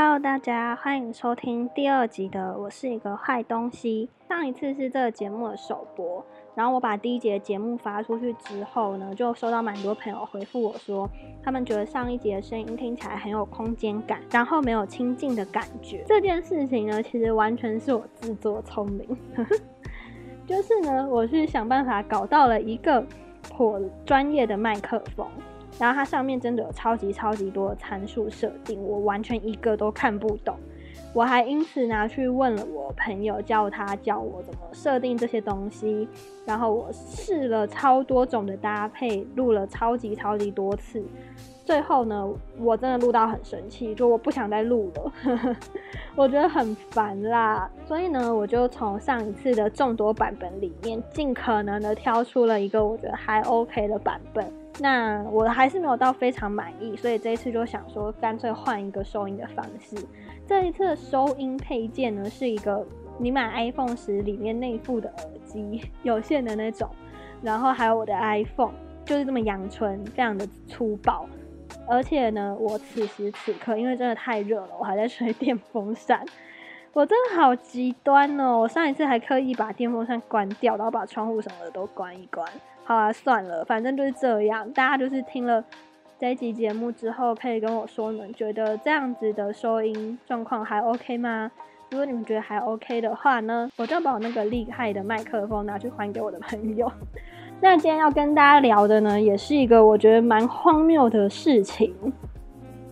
Hello，大家欢迎收听第二集的《我是一个坏东西》。上一次是这个节目的首播，然后我把第一节节目发出去之后呢，就收到蛮多朋友回复我说，他们觉得上一节的声音听起来很有空间感，然后没有亲近的感觉。这件事情呢，其实完全是我自作聪明，就是呢，我去想办法搞到了一个颇专业的麦克风。然后它上面真的有超级超级多参数设定，我完全一个都看不懂。我还因此拿去问了我朋友，叫他教我怎么设定这些东西。然后我试了超多种的搭配，录了超级超级多次。最后呢，我真的录到很生气，就我不想再录了，我觉得很烦啦。所以呢，我就从上一次的众多版本里面，尽可能的挑出了一个我觉得还 OK 的版本。那我还是没有到非常满意，所以这一次就想说，干脆换一个收音的方式。这一次的收音配件呢，是一个你买 iPhone 时里面内附的耳机，有线的那种。然后还有我的 iPhone，就是这么阳春，非常的粗暴。而且呢，我此时此刻因为真的太热了，我还在吹电风扇。我真的好极端哦！我上一次还刻意把电风扇关掉，然后把窗户什么的都关一关。好啊，算了，反正就是这样。大家就是听了这一集节目之后，可以跟我说，你们觉得这样子的收音状况还 OK 吗？如果你们觉得还 OK 的话呢，我就把我那个厉害的麦克风拿去还给我的朋友。那今天要跟大家聊的呢，也是一个我觉得蛮荒谬的事情。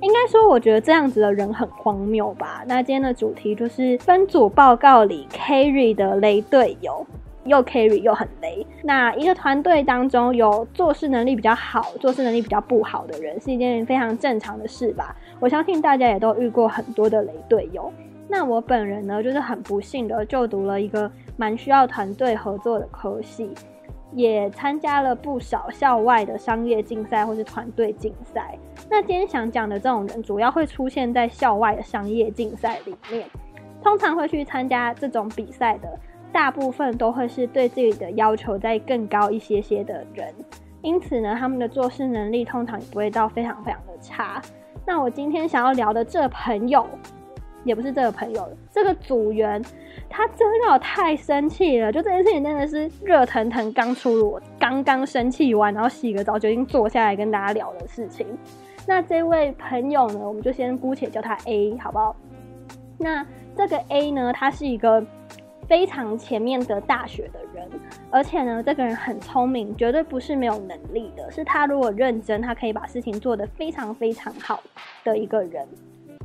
应该说，我觉得这样子的人很荒谬吧。那今天的主题就是分组报告里 carry 的雷队友。又 carry 又很雷。那一个团队当中有做事能力比较好、做事能力比较不好的人，是一件非常正常的事吧？我相信大家也都遇过很多的雷队友。那我本人呢，就是很不幸的就读了一个蛮需要团队合作的科系，也参加了不少校外的商业竞赛或是团队竞赛。那今天想讲的这种人，主要会出现在校外的商业竞赛里面，通常会去参加这种比赛的。大部分都会是对自己的要求再更高一些些的人，因此呢，他们的做事能力通常也不会到非常非常的差。那我今天想要聊的这朋友，也不是这个朋友，这个组员，他真的我太生气了。就这件事情真的是热腾腾刚出炉，刚刚生气完，然后洗个澡，决定坐下来跟大家聊的事情。那这位朋友呢，我们就先姑且叫他 A，好不好？那这个 A 呢，他是一个。非常前面的大学的人，而且呢，这个人很聪明，绝对不是没有能力的。是他如果认真，他可以把事情做得非常非常好的一个人。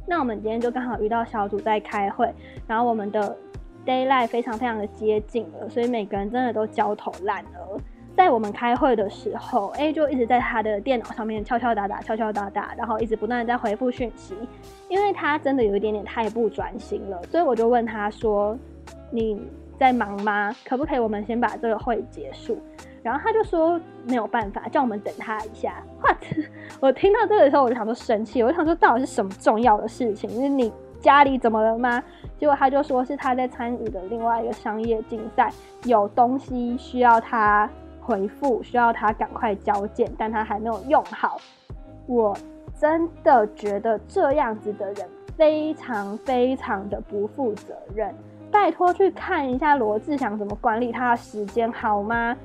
那我们今天就刚好遇到小组在开会，然后我们的 d a y l i g h t 非常非常的接近了，所以每个人真的都焦头烂额。在我们开会的时候，A 就一直在他的电脑上面敲敲打打、敲敲打打，然后一直不断的在回复讯息，因为他真的有一点点太不专心了，所以我就问他说。你在忙吗？可不可以我们先把这个会结束？然后他就说没有办法，叫我们等他一下。What？我听到这个的时候，我就想说生气，我就想说到底是什么重要的事情？是你家里怎么了吗？结果他就说是他在参与的另外一个商业竞赛，有东西需要他回复，需要他赶快交件，但他还没有用好。我真的觉得这样子的人非常非常的不负责任。拜托去看一下罗志祥怎么管理他的时间好吗？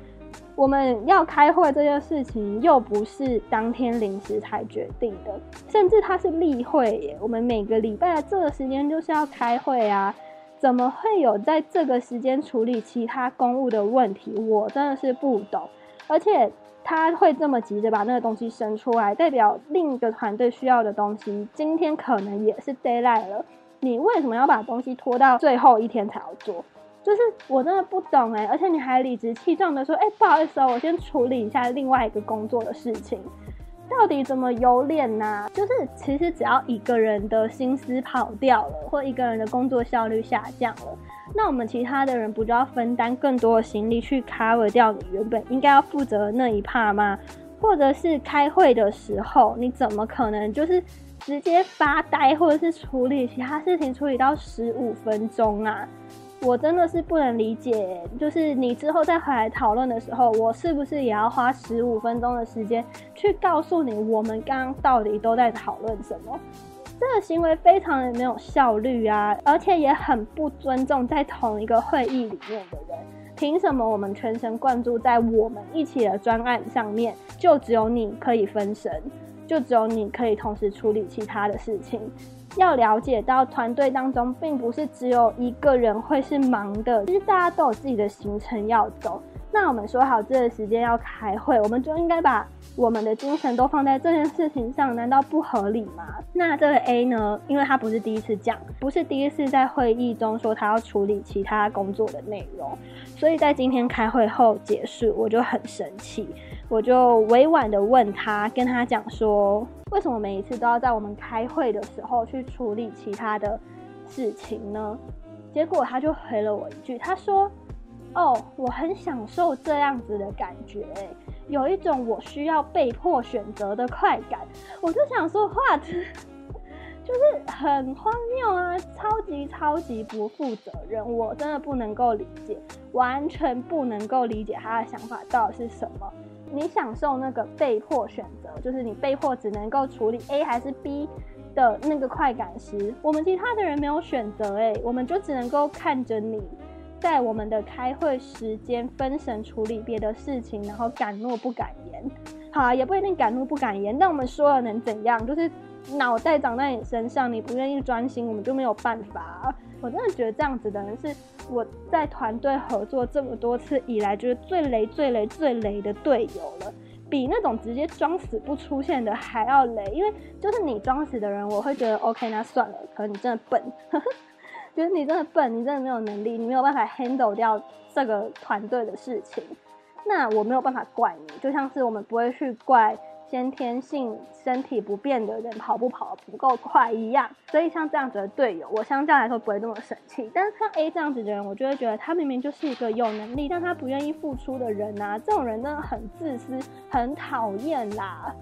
我们要开会这件事情又不是当天临时才决定的，甚至他是例会耶。我们每个礼拜的这个时间就是要开会啊，怎么会有在这个时间处理其他公务的问题？我真的是不懂。而且他会这么急着把那个东西生出来，代表另一个团队需要的东西，今天可能也是 d a y l i g h t 了。你为什么要把东西拖到最后一天才要做？就是我真的不懂哎，而且你还理直气壮的说，哎，不好意思哦，我先处理一下另外一个工作的事情，到底怎么有脸呐？就是其实只要一个人的心思跑掉了，或一个人的工作效率下降了，那我们其他的人不就要分担更多的心力去 cover 掉你原本应该要负责的那一 part 吗？或者是开会的时候，你怎么可能就是？直接发呆，或者是处理其他事情，处理到十五分钟啊！我真的是不能理解，就是你之后再回来讨论的时候，我是不是也要花十五分钟的时间去告诉你，我们刚刚到底都在讨论什么？这个行为非常的没有效率啊，而且也很不尊重在同一个会议里面的人。凭什么我们全神贯注在我们一起的专案上面，就只有你可以分神，就只有你可以同时处理其他的事情？要了解到团队当中并不是只有一个人会是忙的，其实大家都有自己的行程要走。那我们说好这个时间要开会，我们就应该把我们的精神都放在这件事情上，难道不合理吗？那这个 A 呢？因为他不是第一次讲，不是第一次在会议中说他要处理其他工作的内容，所以在今天开会后结束，我就很生气，我就委婉的问他，跟他讲说，为什么每一次都要在我们开会的时候去处理其他的事情呢？结果他就回了我一句，他说。哦，我很享受这样子的感觉，有一种我需要被迫选择的快感。我就想说话，是很荒谬啊，超级超级不负责任，我真的不能够理解，完全不能够理解他的想法到底是什么。你享受那个被迫选择，就是你被迫只能够处理 A 还是 B 的那个快感时，我们其他的人没有选择，哎，我们就只能够看着你。在我们的开会时间分神处理别的事情，然后敢怒不敢言，好，也不一定敢怒不敢言。但我们说了能怎样？就是脑袋长在你身上，你不愿意专心，我们就没有办法。我真的觉得这样子的人是我在团队合作这么多次以来，就是最雷、最雷、最雷的队友了，比那种直接装死不出现的还要雷。因为就是你装死的人，我会觉得 OK，那算了。可能你真的笨。觉 得你真的笨，你真的没有能力，你没有办法 handle 掉这个团队的事情，那我没有办法怪你。就像是我们不会去怪先天性身体不便的人跑步跑得不够快一样。所以像这样子的队友，我相较来说不会那么生气。但是像 A 这样子的人，我就会觉得他明明就是一个有能力，但他不愿意付出的人啊，这种人真的很自私，很讨厌啦。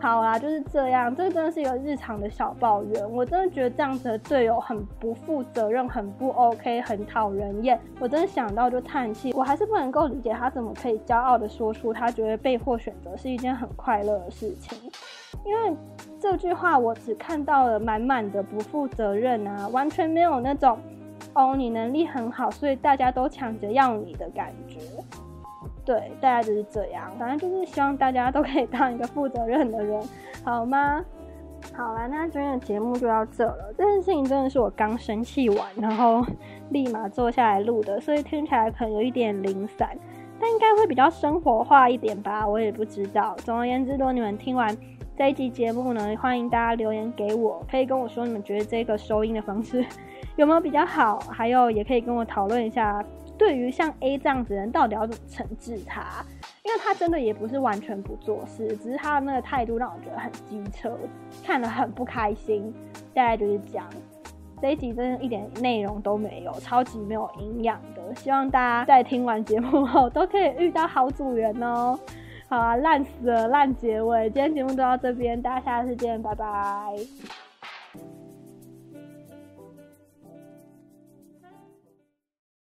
好啦，就是这样，这个真的是一个日常的小抱怨。我真的觉得这样子的队友很不负责任，很不 OK，很讨人厌。我真的想到就叹气。我还是不能够理解他怎么可以骄傲的说出他觉得被迫选择是一件很快乐的事情。因为这句话我只看到了满满的不负责任啊，完全没有那种哦你能力很好，所以大家都抢着要你的感觉。对，大概就是这样。反正就是希望大家都可以当一个负责任的人，好吗？好了，那今天的节目就到这了。这件事情真的是我刚生气完，然后立马坐下来录的，所以听起来可能有一点零散，但应该会比较生活化一点吧。我也不知道。总而言之，如果你们听完这一集节目呢，欢迎大家留言给我，可以跟我说你们觉得这个收音的方式 有没有比较好，还有也可以跟我讨论一下。对于像 A 这样子人，到底要怎么惩治他？因为他真的也不是完全不做事，只是他的那个态度让我觉得很机车，看得很不开心。大概就是这样，这一集真的一点内容都没有，超级没有营养的。希望大家在听完节目后都可以遇到好组员哦。好啊，烂死了，烂结尾。今天节目就到这边，大家下次见，拜拜。